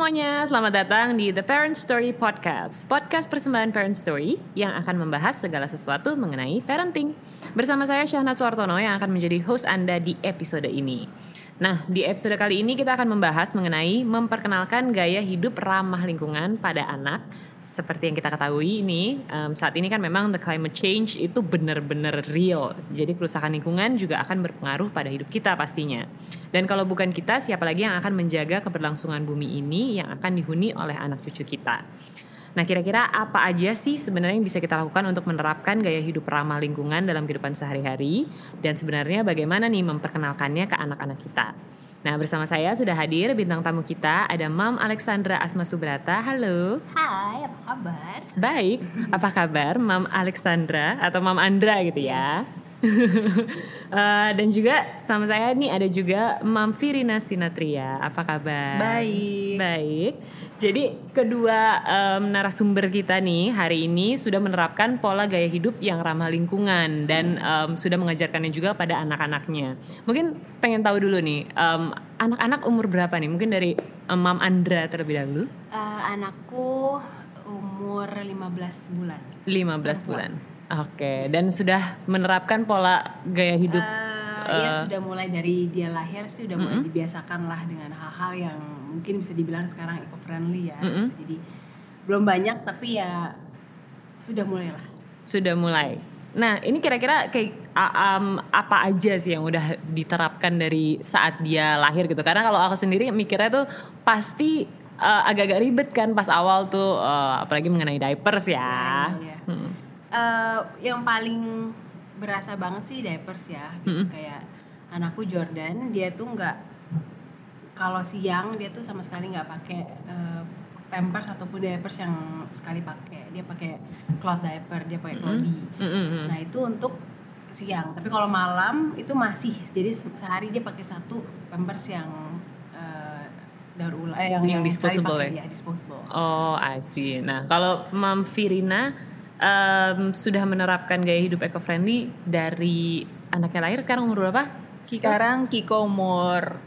semuanya, selamat datang di The Parent Story Podcast. Podcast persembahan Parent Story yang akan membahas segala sesuatu mengenai parenting. Bersama saya Syahna Suartono yang akan menjadi host Anda di episode ini Nah, di episode kali ini kita akan membahas mengenai memperkenalkan gaya hidup ramah lingkungan pada anak. Seperti yang kita ketahui ini, um, saat ini kan memang the climate change itu benar-benar real. Jadi kerusakan lingkungan juga akan berpengaruh pada hidup kita pastinya. Dan kalau bukan kita, siapa lagi yang akan menjaga keberlangsungan bumi ini yang akan dihuni oleh anak cucu kita? Nah, kira-kira apa aja sih sebenarnya yang bisa kita lakukan untuk menerapkan gaya hidup ramah lingkungan dalam kehidupan sehari-hari dan sebenarnya bagaimana nih memperkenalkannya ke anak-anak kita? Nah, bersama saya sudah hadir bintang tamu kita ada Mam Alexandra Asma Subrata. Halo. Hai, apa kabar? Baik. Apa kabar Mam Alexandra atau Mam Andra gitu ya? Yes. Uh, dan juga sama saya nih ada juga Mam Firina Sinatria. Apa kabar? Baik. Baik. Jadi kedua um, narasumber kita nih hari ini sudah menerapkan pola gaya hidup yang ramah lingkungan dan um, sudah mengajarkannya juga pada anak-anaknya. Mungkin pengen tahu dulu nih, um, anak-anak umur berapa nih? Mungkin dari um, Mam Andra terlebih dahulu. Uh, anakku umur 15 bulan. 15 bulan. Oke, dan sudah menerapkan pola gaya hidup. Uh, uh, ya sudah mulai dari dia lahir sih sudah mulai mm -hmm. dibiasakan lah dengan hal-hal yang mungkin bisa dibilang sekarang eco friendly ya. Mm -hmm. Jadi belum banyak tapi ya sudah mulai lah. Sudah mulai. Nah, ini kira-kira kayak um, apa aja sih yang udah diterapkan dari saat dia lahir gitu? Karena kalau aku sendiri mikirnya tuh pasti uh, agak-agak ribet kan pas awal tuh, uh, apalagi mengenai diapers ya. ya, ya, ya. Hmm uh, yang paling berasa banget sih diapers ya gitu. Mm-hmm. kayak anakku Jordan dia tuh nggak kalau siang dia tuh sama sekali nggak pakai uh, pampers ataupun diapers yang sekali pakai. Dia pakai cloth diaper dia pakai clothy mm-hmm. nah itu untuk siang. Tapi kalau malam itu masih. Jadi sehari dia pakai satu pampers yang uh, daur ulang eh, yang, yang, yang disposable ya? ya disposable. Oh I see. Nah kalau Mam Firina um, sudah menerapkan gaya hidup eco friendly dari anaknya lahir sekarang umur berapa? Kiko? Sekarang Kiko umur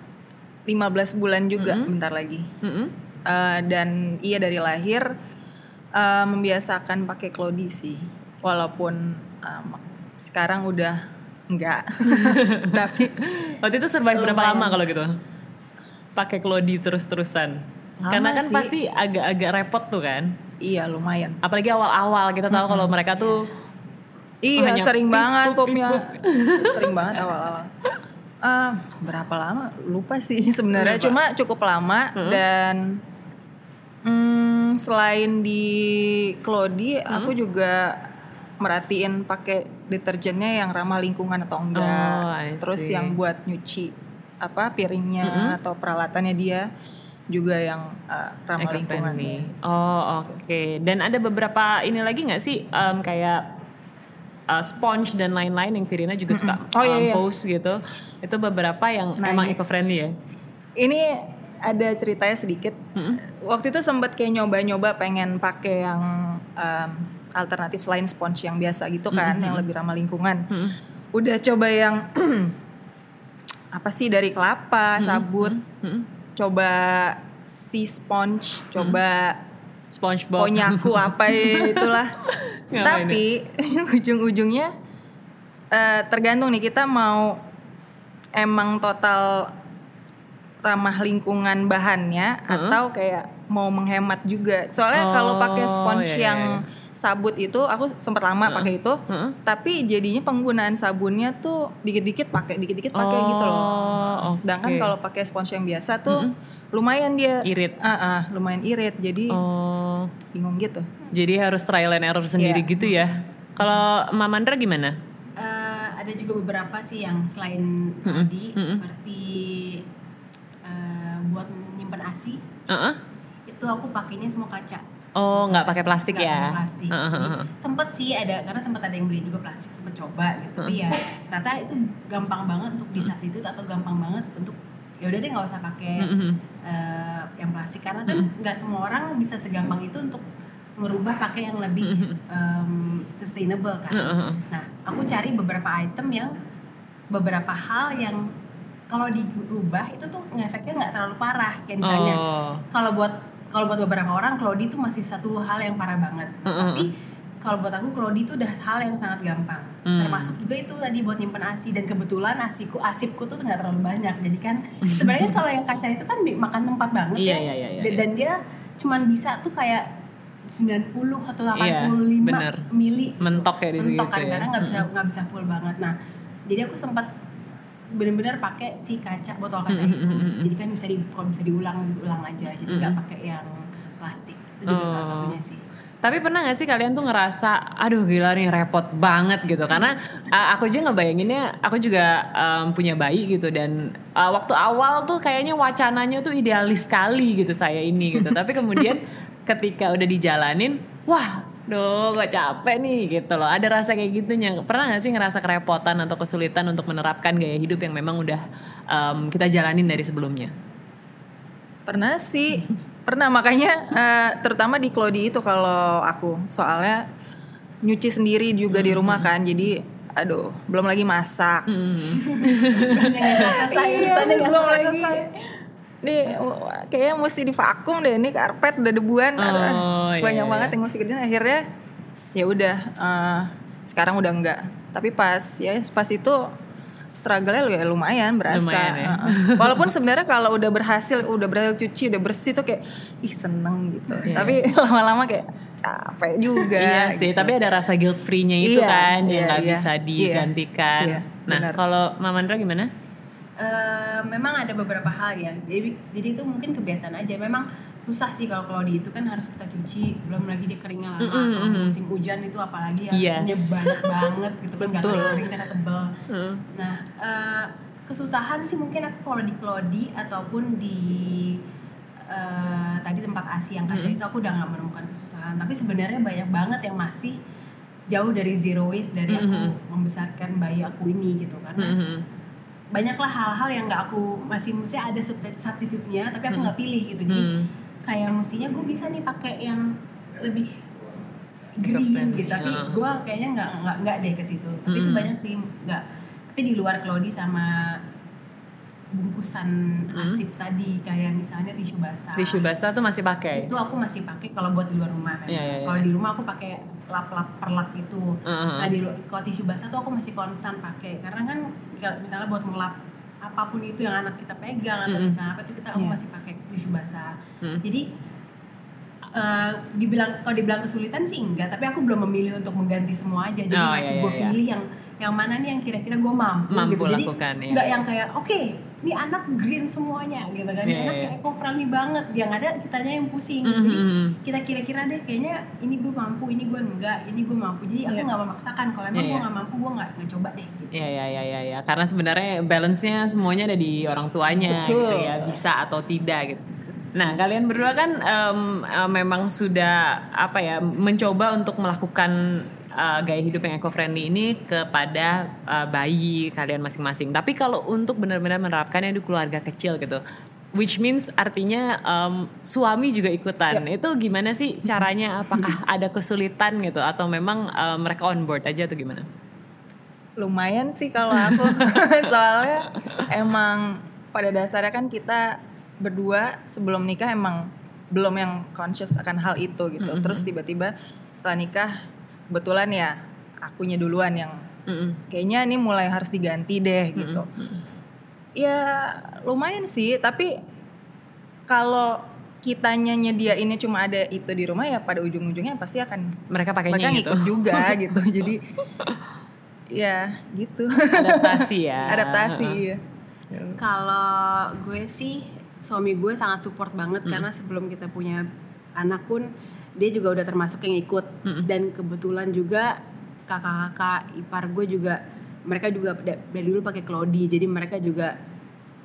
15 bulan juga mm -hmm. bentar lagi. Mm -hmm. uh, dan iya dari lahir uh, membiasakan pakai klodi sih. Walaupun um, sekarang udah enggak. Tapi waktu itu survive berapa lama kalau gitu? Pakai klodi terus-terusan. Karena kan sih. pasti agak-agak repot tuh kan Iya lumayan. Apalagi awal-awal kita tahu kalau mereka tuh Iya sering banget popnya sering banget awal-awal. Uh, berapa lama? Lupa sih sebenarnya. Cuma cukup lama hmm. dan hmm, selain di Clody, hmm. aku juga merhatiin pakai deterjennya yang ramah lingkungan atau enggak. Oh, Terus yang buat nyuci apa piringnya -hmm. atau peralatannya dia juga yang uh, ramah lingkungan. Oh oke. Okay. Dan ada beberapa ini lagi nggak sih um, kayak uh, sponge dan lain-lain yang Virina juga suka mm -hmm. oh, iya, iya. post gitu. Itu beberapa yang nah, emang eco friendly ya. Ini ada ceritanya sedikit. Mm -hmm. Waktu itu sempat kayak nyoba-nyoba pengen pakai yang um, alternatif selain sponge yang biasa gitu kan, mm -hmm. yang lebih ramah lingkungan. Mm -hmm. Udah coba yang apa sih dari kelapa, sabut. Mm -hmm coba si sponge coba hmm. SpongeBob. konyaku apa itulah. Tapi ujung-ujungnya uh, tergantung nih kita mau emang total ramah lingkungan bahannya -huh. atau kayak mau menghemat juga. Soalnya oh, kalau pakai sponge yeah, yang yeah iya sabut itu aku sempat lama uh, pakai itu uh, tapi jadinya penggunaan sabunnya tuh dikit-dikit pakai dikit-dikit pakai oh, gitu loh okay. sedangkan kalau pakai spons yang biasa tuh uh -huh. lumayan dia irit uh, uh, lumayan irit jadi oh. bingung gitu jadi harus trial and error sendiri yeah. gitu ya kalau Mamandra gimana uh, ada juga beberapa sih yang selain uh -huh. tadi uh -huh. seperti uh, buat menyimpan asi uh -huh. itu aku pakainya semua kaca Oh, nggak pakai plastik gak ya? Plastik. Uh, -huh. Sempet sih ada karena sempet ada yang beli juga plastik sempet coba gitu. Uh. Tapi ya ternyata itu gampang banget untuk di substitute atau gampang banget untuk ya udah deh nggak usah pakai uh uh, yang plastik karena kan nggak uh semua orang bisa segampang itu untuk merubah pakai yang lebih um, sustainable kan. Uh. Nah, aku cari beberapa item yang beberapa hal yang kalau diubah itu tuh ngefeknya nggak terlalu parah kayak misalnya Oh. kalau buat kalau buat beberapa orang Claudie itu masih satu hal yang parah banget Mm-mm. tapi kalau buat aku Claudie itu udah hal yang sangat gampang Hmm. termasuk juga itu tadi buat nyimpen asi dan kebetulan asiku asipku tuh nggak terlalu banyak jadi kan sebenarnya kalau yang kaca itu kan makan tempat banget Iya, ya iya, iya, iya, Dan- dan dia cuman bisa tuh kayak 90 atau 85 Iya, bener. mili Mentok ya di situ mentok kan ya. karena nggak bisa nggak bisa full banget nah jadi aku sempat benar-benar pakai si kaca botol kaca itu jadi kan bisa di kalau bisa diulang diulang aja jadi nggak pakai yang plastik itu juga salah Oh. satunya sih Tapi pernah gak sih kalian tuh ngerasa, aduh gila nih repot banget gitu. Karena uh, aku aja ngebayanginnya, aku juga um, punya bayi gitu. Dan uh, waktu awal tuh kayaknya wacananya tuh idealis sekali gitu saya ini gitu. Tapi kemudian ketika udah dijalanin, wah Duh, gak capek nih gitu loh. Ada rasa kayak gitunya. Pernah gak sih ngerasa kerepotan atau kesulitan untuk menerapkan gaya hidup yang memang udah um, kita jalanin dari sebelumnya? Pernah sih, pernah makanya eh, terutama di Claudie itu kalau aku soalnya nyuci sendiri juga di rumah kan, jadi aduh belum lagi masak. Iya, nggak belum selesai. lagi. Nih wah, kayaknya mesti divakum deh ini karpet udah debuan, Oh, aduh, iya, banyak iya. banget yang mesti kerjain. Akhirnya ya udah eh, sekarang udah enggak. Tapi pas ya pas itu struggle-nya ya lumayan berasa. Lumayan ya. Heeh. Walaupun sebenarnya kalau udah berhasil, udah berhasil cuci, udah bersih tuh kayak ih seneng gitu. Iya. Tapi lama-lama kayak capek juga. Iya sih, gitu. tapi ada rasa guilt free-nya itu Iya, kan yang iya, nggak iya. bisa Iya, digantikan. iya, nah, kalau Mamandra gimana? Eh, memang ada beberapa hal ya. Jadi jadi itu mungkin kebiasaan aja. Memang susah sih kalau Claudie itu kan harus kita cuci belum lagi dia keringnya lama. Kalau musim hujan itu apalagi Yes. nyebanyak banget gitu. Kan nggak kering karena tebel nah eh, kesusahan sih mungkin aku kalau di Claudie ataupun di eh, tadi tempat asi yang kaca itu aku udah nggak menemukan kesusahan. Tapi sebenarnya banyak banget yang masih jauh dari zero waste dari aku membesarkan bayi aku ini gitu. Karena Mhm. Banyaklah hal-hal yang nggak aku masih mesti ada substitute-nya tapi aku nggak pilih gitu jadi Hmm. kayak mestinya gue bisa nih pakai yang lebih green gitu tapi ya. gue kayaknya nggak nggak nggak deh ke situ tapi itu Hmm. banyak sih nggak tapi di luar Claudie sama bungkusan asip tadi kayak misalnya tisu basah Hmm. Tisu basah tuh masih pakai. itu aku masih pakai kalau buat di luar rumah kan Iya, iya, iya. kalau di rumah aku pakai lap-lap perlap gitu Uh-huh. nah di kalau tisu basah tuh aku masih konstan pakai karena kan misalnya buat melap apa pun itu yang anak kita pegang atau Mm-mm. misalnya apa itu kita aku Iya. masih pakai tisu basah Mm. jadi eh, dibilang kalau dibilang kesulitan sih enggak tapi aku belum memilih untuk mengganti semua aja jadi Oh, masih iya, gue iya, iya. pilih yang yang mana nih yang kira-kira gue mampu, Mampu gitu jadi lakukan, iya. nggak yang kayak oke ini anak green semuanya gitu kan Iya, anak iya. eco friendly banget yang ada kitanya yang pusing jadi Mhm. kita kira-kira deh kayaknya ini gue mampu ini gue enggak ini gue mampu jadi aku Iya. nggak memaksakan kalau emang Iya, gue iya. nggak mampu gue nggak nggak coba deh gitu Iya iya iya iya ya. karena sebenarnya balance-nya semuanya ada di orang tuanya Betul. gitu ya, bisa atau tidak gitu. Nah, kalian berdua kan em, eh, memang sudah apa ya mencoba untuk melakukan eh, gaya hidup yang eco-friendly ini kepada eh, bayi kalian masing-masing. Tapi kalau untuk benar-benar menerapkannya di keluarga kecil gitu, which means artinya em, suami juga ikutan. Itu gimana sih caranya? Apakah ada kesulitan gitu atau memang eh, mereka on board aja atau gimana? lumayan sih kalau aku soalnya emang pada dasarnya kan kita berdua sebelum nikah emang belum yang conscious akan hal itu gitu. Terus tiba-tiba setelah nikah kebetulan ya akunya duluan yang Mm-mm. kayaknya ini mulai harus diganti deh gitu. Ya lumayan sih tapi kalau kitanya nyediainnya cuma ada itu di rumah ya pada ujung-ujungnya pasti akan Mereka pakainya mereka gitu. ngikut juga gitu. Jadi ya gitu. Adaptasi ya. Adaptasi iya. kalau gue sih suami gue sangat support banget karena sebelum kita punya anak pun dia juga udah termasuk yang ikut. Dan kebetulan juga kakak-kakak ipar gue juga mereka juga da- dari dulu pakai Claudie. Jadi mereka juga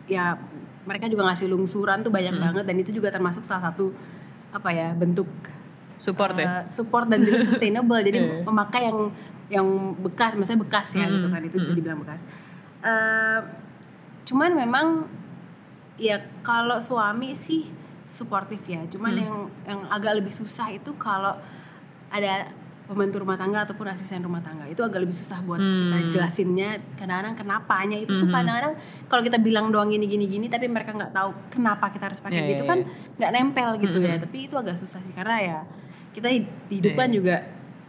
ya mereka juga ngasih lungsuran tuh banyak banget. Dan itu juga termasuk salah satu apa ya bentuk support ya? uh, support dan juga sustainable. Jadi memakai yang yang bekas maksudnya bekas ya gitu kan. Itu bisa dibilang bekas. Eh, cuman memang ya kalau suami sih suportif ya. Cuman yang yang agak lebih susah itu kalau ada pembantu rumah tangga ataupun asisten rumah tangga. Itu agak lebih susah buat kita jelasinnya. Kadang-kadang kenapanya itu tuh kadang-kadang kalau kita bilang doang gini gini gini tapi mereka nggak tahu kenapa kita harus pakai Iya, gitu iya, kan iya. nggak nempel gitu ya. Tapi itu agak susah sih karena ya kita hid- hidup kan juga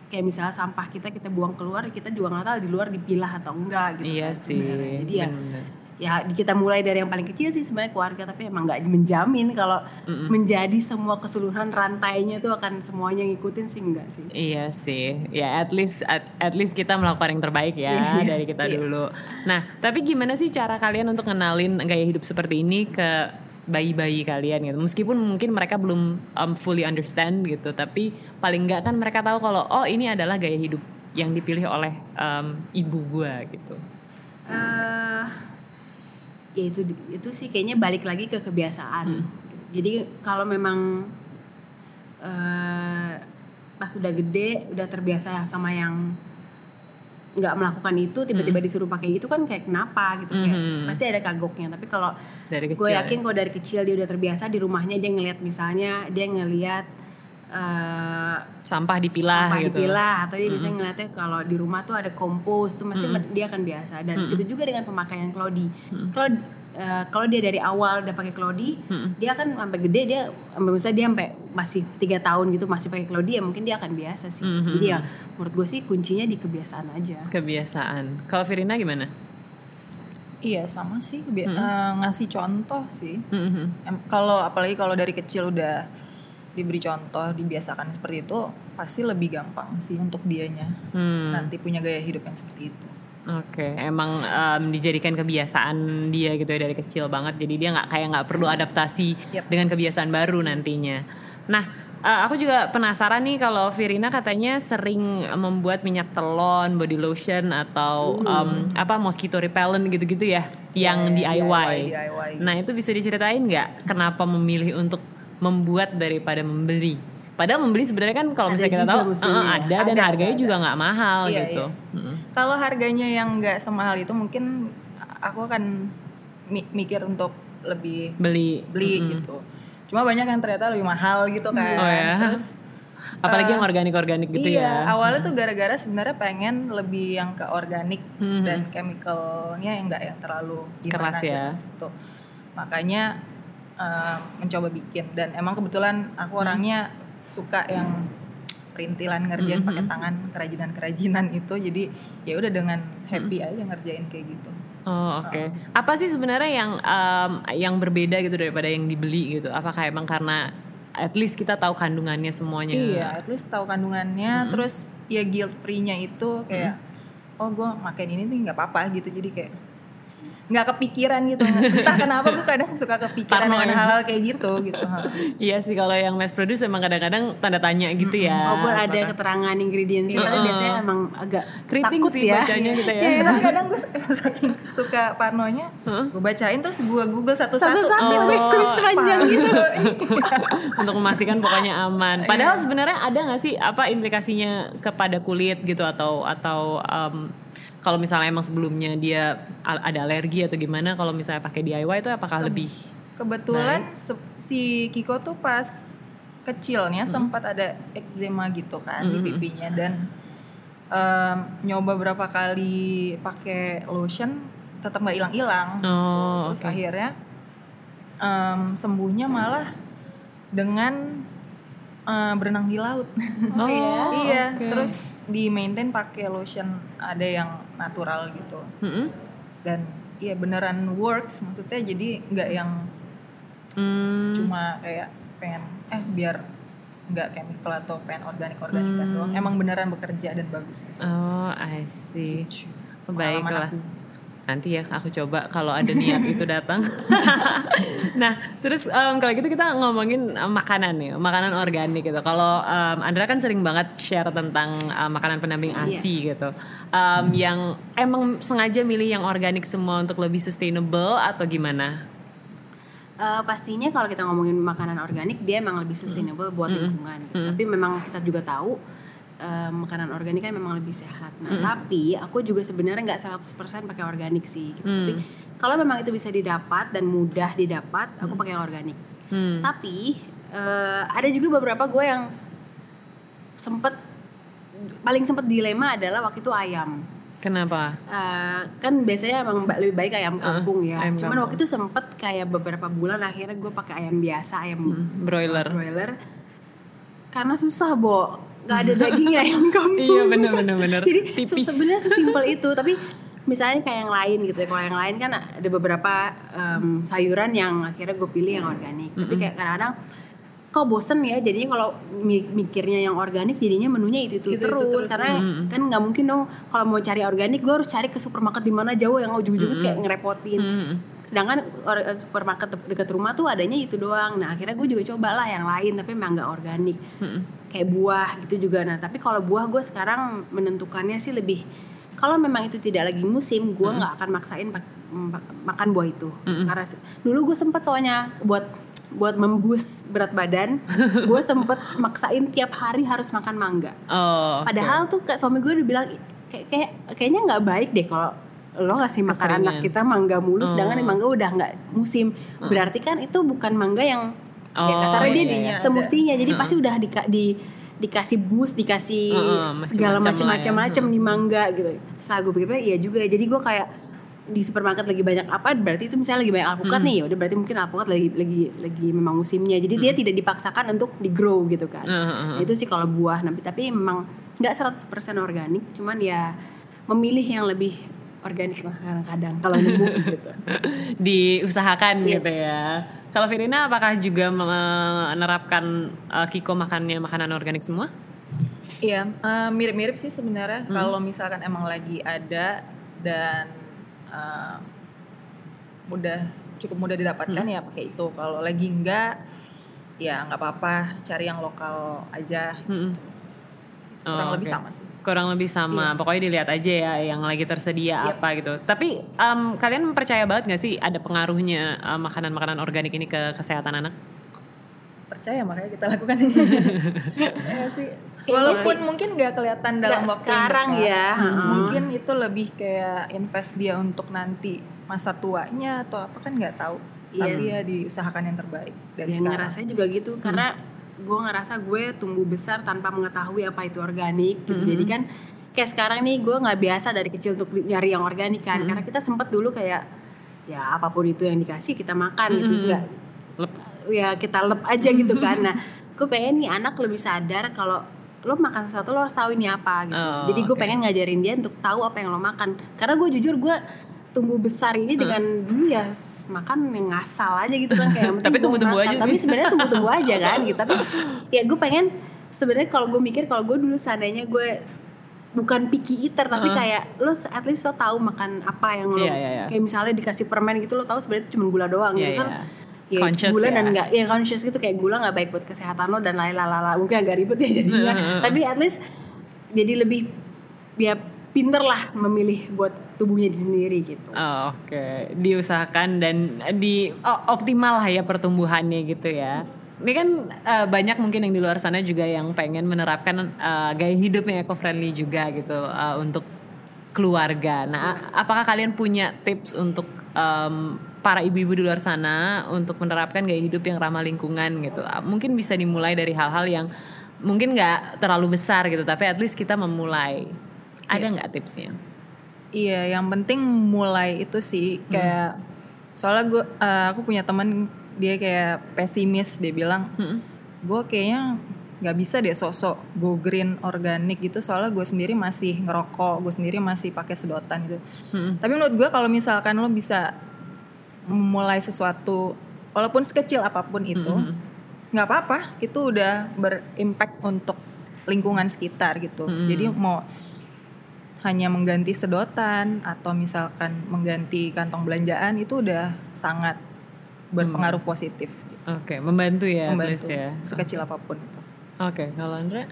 kayak misalnya sampah kita kita buang keluar kita juga nggak tahu di luar dipilah atau enggak gitu Iya kan sih, sebenarnya. jadi ya bener. Ya kita mulai dari yang paling kecil sih sebenarnya keluarga tapi emang nggak menjamin kalau menjadi semua keseluruhan rantainya tuh akan semuanya ngikutin sih enggak sih Iya sih, ya at least at, at least kita melakukan yang terbaik ya dari kita dulu. Nah, tapi gimana sih cara kalian untuk kenalin gaya hidup seperti ini ke bayi-bayi kalian gitu? Meskipun mungkin mereka belum um, fully understand gitu, tapi paling nggak kan mereka tahu kalau oh ini adalah gaya hidup yang dipilih oleh um, ibu gua gitu. eh ya itu itu sih kayaknya balik lagi ke kebiasaan. Jadi kalau memang eh pas udah gede, udah terbiasa sama yang nggak melakukan itu, tiba-tiba disuruh pakai gitu kan kayak kenapa gitu kayak pasti ada kagoknya. Tapi kalau gue yakin kalau dari kecil dia udah terbiasa di rumahnya dia ngelihat misalnya dia ngelihat eh Sampah dipilah sampah gitu. dipilah. Atau dia bisa ngeliatnya kalau di rumah tuh ada kompos tuh masih dia akan biasa. Dan itu juga dengan pemakaian Clody kalau eh, kalau dia dari awal udah pakai Clody dia akan sampai gede dia sampai misalnya dia sampai masih tiga tahun gitu masih pakai Clody ya mungkin dia akan biasa sih. Jadi ya menurut gue sih kuncinya di kebiasaan aja. Kebiasaan. Kalau Virina gimana? Iya sama sih. Kebi- eh, ngasih contoh sih. Mhm. Em- Kalau apalagi kalau dari kecil udah diberi contoh, dibiasakan seperti itu, pasti lebih gampang sih untuk dianya Hmm. nanti punya gaya hidup yang seperti itu. Oke, emang em, dijadikan kebiasaan dia gitu ya dari kecil banget. Jadi dia nggak kayak nggak perlu adaptasi Yep. dengan kebiasaan baru nantinya. Nah, eh, aku juga penasaran nih kalau Virina katanya sering membuat minyak telon, body lotion atau em, apa mosquito repellent gitu-gitu ya, yang Ya, ya, DIY. DIY. Nah itu bisa diceritain nggak kenapa memilih untuk membuat daripada membeli? Padahal membeli sebenarnya kan kalau Ada misalnya kita tahu eh, ya. ada dan Ada, harganya ada, juga nggak mahal Iya, gitu. iya. Mm-mm. Kalau harganya yang nggak semahal itu mungkin aku akan mi- mikir untuk lebih Beli beli gitu. Cuma banyak yang ternyata lebih mahal gitu kan. Oh ya. Terus Apalagi yang organik-organik gitu iya, ya. awalnya tuh gara-gara sebenarnya pengen lebih yang ke organik dan chemicalnya yang nggak yang terlalu Keras ya. gitu. Makanya eh, mencoba bikin. Dan emang kebetulan aku orangnya suka yang perintilan ngerjain pakai tangan kerajinan-kerajinan itu jadi ya udah dengan happy aja ngerjain kayak gitu. Oh oke. Apa sih sebenarnya yang em, yang berbeda gitu daripada yang dibeli gitu? Apakah emang karena at least kita tahu kandungannya semuanya? Iya, at least tahu kandungannya, terus ya guilt free-nya itu kayak oh gue makan ini nih nggak apa-apa gitu, jadi kayak nggak kepikiran gitu. Entah kenapa gue kadang suka kepikiran Parno dengan ya. hal-hal kayak gitu gitu. Iya sih kalau yang mass produce emang kadang-kadang tanda tanya gitu ya. Walaupun ada Apakah- keterangan ingredientsnya, tapi biasanya emang agak Keriting takut sih ya. bacanya gitu ya. Iya, tapi kadang gue saking suka parnonya, gue bacain terus gue google satu-satu. Satu-satu, gitu. tulis panjang gitu. untuk memastikan pokoknya aman. Padahal sebenarnya ada nggak sih apa implikasinya kepada kulit gitu atau atau em, kalau misalnya emang sebelumnya dia ada alergi atau gimana kalau misalnya pakai DIY itu apakah lebih Kebetulan se- si Kiko tuh pas kecilnya sempat ada eczema gitu kan di pipinya dan em, nyoba berapa kali pakai lotion tetap nggak hilang-hilang. Oh, Terus oke. akhirnya em, sembuhnya malah dengan eh, berenang di laut. Oh, iya, oke. terus di maintain pakai lotion ada yang natural gitu Mm-mm. dan iya beneran works maksudnya jadi nggak yang Hmm, cuma kayak pengen eh biar nggak chemical atau pengen organik organikan Hmm. doang emang beneran bekerja dan bagus gitu. Oh, I see. Baiklah. aku. Nanti ya aku coba kalau ada niat itu datang. nah, terus em, kalau gitu kita ngomongin makanan nih, makanan organik gitu. Kalau em, Andra kan sering banget share tentang em, makanan pendamping ASI gitu. Em, yang emang sengaja milih yang organik semua untuk lebih sustainable atau gimana? Eh, pastinya kalau kita ngomongin makanan organik dia emang lebih sustainable buat lingkungan gitu. tapi memang kita juga tahu eh, makanan organik kan memang lebih sehat nah tapi aku juga sebenarnya nggak 100% pakai organik sih gitu. tapi kalau memang itu bisa didapat dan mudah didapat aku pakai yang organik Hmm. tapi eh, ada juga beberapa gue yang sempet paling sempat dilema adalah waktu itu ayam Kenapa? Uh, kan biasanya emang lebih baik ayam kampung ya. ayam Cuman kampung. waktu itu sempet kayak beberapa bulan akhirnya gue pakai ayam biasa, ayam Broiler. broiler. Karena susah, Bo. Gak ada daging ayam kampung. Iya bener bener bener. Jadi se- Tipis. sebenarnya sesimpel itu, tapi misalnya kayak yang lain gitu ya. Kalau yang lain kan ada beberapa em, sayuran yang akhirnya gue pilih yang organik. Tapi kayak kadang-kadang kok bosen ya jadinya kalau mi- mikirnya yang organik jadinya menunya itu itu, Itu-itu terus, terus, karena kan nggak mungkin dong kalau mau cari organik gue harus cari ke supermarket di mana jauh yang ujung-ujungnya kayak ngerepotin sedangkan eh, supermarket de- dekat rumah tuh adanya itu doang. Nah akhirnya gue juga coba lah yang lain tapi emang nggak organik. Kayak buah gitu juga. Nah tapi kalau buah gue sekarang menentukannya sih lebih kalau memang itu tidak lagi musim gue nggak akan maksain pak- m- makan buah itu. Karena se- dulu gue sempet soalnya buat buat membus berat badan gue sempet maksain tiap hari harus makan mangga. Oh. Padahal tuh kayak suami gue udah bilang kayak kayak kayaknya nggak baik deh kalau lo ngasih makan Keseringan. anak kita mangga mulu Oh. sedangkan mangga udah nggak musim. Berarti kan itu bukan mangga yang ya Oh, kasarnya dia iya, di- iya. semestinya. Jadi pasti udah di, di dikasih boost, dikasih Heeh, segala macem-macem lah ya. macam-macam di mangga gitu. Setelah gue pikir iya juga. Jadi gue kayak di supermarket lagi banyak apa berarti itu misalnya lagi banyak Hmm. alpukat nih ya udah berarti mungkin alpukat lagi lagi lagi memang musimnya jadi dia tidak dipaksakan untuk di grow gitu kan Hmm. Heeh, Nah, itu sih kalau buah tapi tapi memang nggak 100% organik cuman ya memilih yang lebih organik lah kadang-kadang kalau nemu gitu diusahakan Yes. gitu ya. Kalau Firina apakah juga menerapkan uh, Kiko makannya makanan organik semua? Iya, eh, mirip-mirip sih sebenarnya. Kalau misalkan emang lagi ada dan eh, mudah cukup mudah didapatkan ya pakai itu. Kalau lagi enggak, ya nggak apa-apa, cari yang lokal aja. Mm-mm. Kurang Oh, lebih oke. sama sih. Kurang lebih sama. Pokoknya dilihat aja ya yang lagi tersedia Yep. apa gitu. Tapi em, kalian percaya banget gak sih ada pengaruhnya eh, makanan-makanan organik ini ke kesehatan anak? Percaya makanya kita lakukan Iya sih. Walaupun mungkin nggak kelihatan dalam Nggak waktu sekarang yang dekat. ya, Hmm. Mungkin itu lebih kayak invest dia untuk nanti masa tuanya atau apa kan nggak tahu. Iya Tapi ya diusahakan yang terbaik dari ya sekarang. ngerasanya juga gitu karena gue ngerasa gue tumbuh besar tanpa mengetahui apa itu organik gitu. Jadi kan kayak sekarang nih gue nggak biasa dari kecil untuk nyari yang organik kan. Karena kita sempet dulu kayak ya apa pun itu yang dikasih kita makan gitu. Juga Lep. ya kita lep aja gitu kan. Nah gue pengen nih anak lebih sadar kalau lo makan sesuatu lo harus tahu ini apa gitu. Oh, jadi gue oke. pengen ngajarin dia untuk tahu apa yang lo makan. Karena gue jujur gue tumbuh besar ini dengan dulu ya makan yang ngasal aja gitu kan kayak Tapi tumbuh-tumbuh aja tapi sih. sebenarnya tumbuh-tumbuh aja kan gitu tapi ya gue pengen sebenarnya kalau gue mikir kalau gue dulu seandainya gue bukan picky eater tapi kayak lo at least lo tahu makan apa yang lo Iya, iya, iya. kayak misalnya dikasih permen gitu lo tahu sebenarnya itu cuma gula doang Iya, gitu kan iya. ya Conscious gula ya. dan enggak ya conscious gitu kayak gula nggak baik buat kesehatan lo dan lain-lain mungkin agak ribet ya jadinya tapi at least jadi lebih ya pinter lah memilih buat tubuhnya sendiri gitu Oh, Oke, diusahakan dan di oh, optimal lah ya pertumbuhannya gitu ya. Ini kan eh, banyak mungkin yang di luar sana juga yang pengen menerapkan eh, gaya hidup yang eco-friendly juga gitu eh, untuk keluarga. Nah, apakah kalian punya tips untuk em, para ibu-ibu di luar sana untuk menerapkan gaya hidup yang ramah lingkungan gitu? Ah, Mungkin bisa dimulai dari hal-hal yang mungkin nggak terlalu besar gitu, tapi at least kita memulai. Ada nggak tipsnya? Iya, yang penting mulai itu sih kayak soalnya gue aku punya teman dia kayak pesimis dia bilang gue kayaknya nggak bisa deh sosok go green organik gitu soalnya gue sendiri masih ngerokok gue sendiri masih pakai sedotan gitu. Tapi menurut gue kalau misalkan lo bisa mulai sesuatu walaupun sekecil apa pun itu nggak apa-apa itu udah berimpact untuk lingkungan sekitar gitu. Jadi mau hanya mengganti sedotan atau misalkan mengganti kantong belanjaan itu udah sangat berpengaruh positif gitu. Oke, membantu ya, membantu ya. sekecil apa pun itu. Oke, kalau Andra?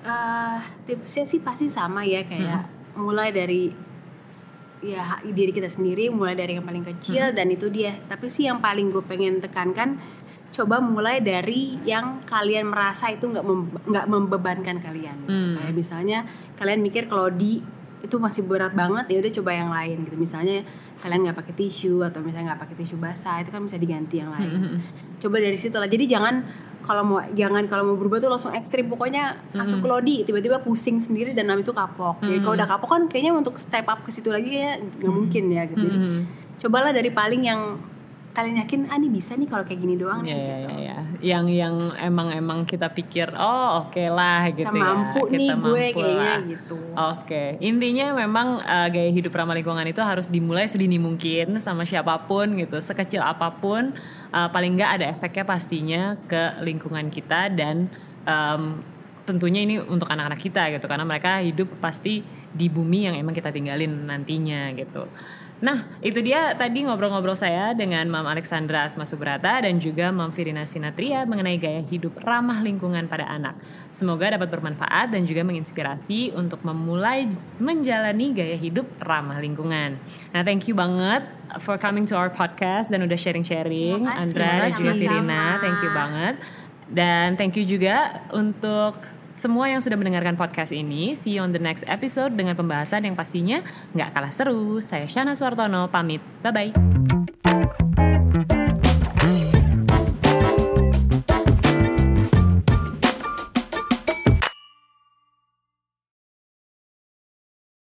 Eh, tipsnya sih pasti sama ya kayak mulai dari ya diri kita sendiri mulai dari yang paling kecil dan itu dia tapi sih yang paling gue pengen tekankan coba mulai dari yang kalian merasa itu nggak mem- nggak membebankan kalian gitu. kayak misalnya kalian mikir kalau di itu masih berat banget ya udah coba yang lain gitu. Misalnya kalian nggak pakai tisu atau misalnya nggak pakai tisu basah itu kan bisa diganti yang lain. Coba dari situ lah. Jadi jangan kalau mau jangan kalau mau berubah tuh langsung ekstrim. Pokoknya masuk lodi tiba-tiba pusing sendiri dan habis itu kapok. Jadi kalau udah kapok kan kayaknya untuk step up ke situ lagi ya nggak mungkin ya gitu. Jadi cobalah dari paling yang kalian yakin ah ini bisa nih kalau kayak gini doang Ya, nih, ya, gitu. ya, ya. Yang yang emang emang kita pikir oh oke lah gitu kita ya. mampu nih gue mampu kayaknya lah. gitu Oke, intinya memang uh, gaya hidup ramah lingkungan itu harus dimulai sedini mungkin sama siapa pun gitu, sekecil apa pun, uh, paling nggak ada efeknya pastinya ke lingkungan kita dan um, tentunya ini untuk anak-anak kita gitu, karena mereka hidup pasti di bumi yang emang kita tinggalin nantinya gitu. Nah, itu dia tadi ngobrol-ngobrol saya dengan Mam Alexandra Asma Subrata dan juga Mam Firina Sinatria mengenai gaya hidup ramah lingkungan pada anak. Semoga dapat bermanfaat dan juga menginspirasi untuk memulai menjalani gaya hidup ramah lingkungan. Nah, thank you banget for coming to our podcast dan udah sharing-sharing. Andra dan juga. Firina. Thank you banget. Dan thank you juga untuk semua yang sudah mendengarkan podcast ini. See you on the next episode dengan pembahasan yang pastinya nggak kalah seru. Saya Shana Suartono, pamit. Bye-bye.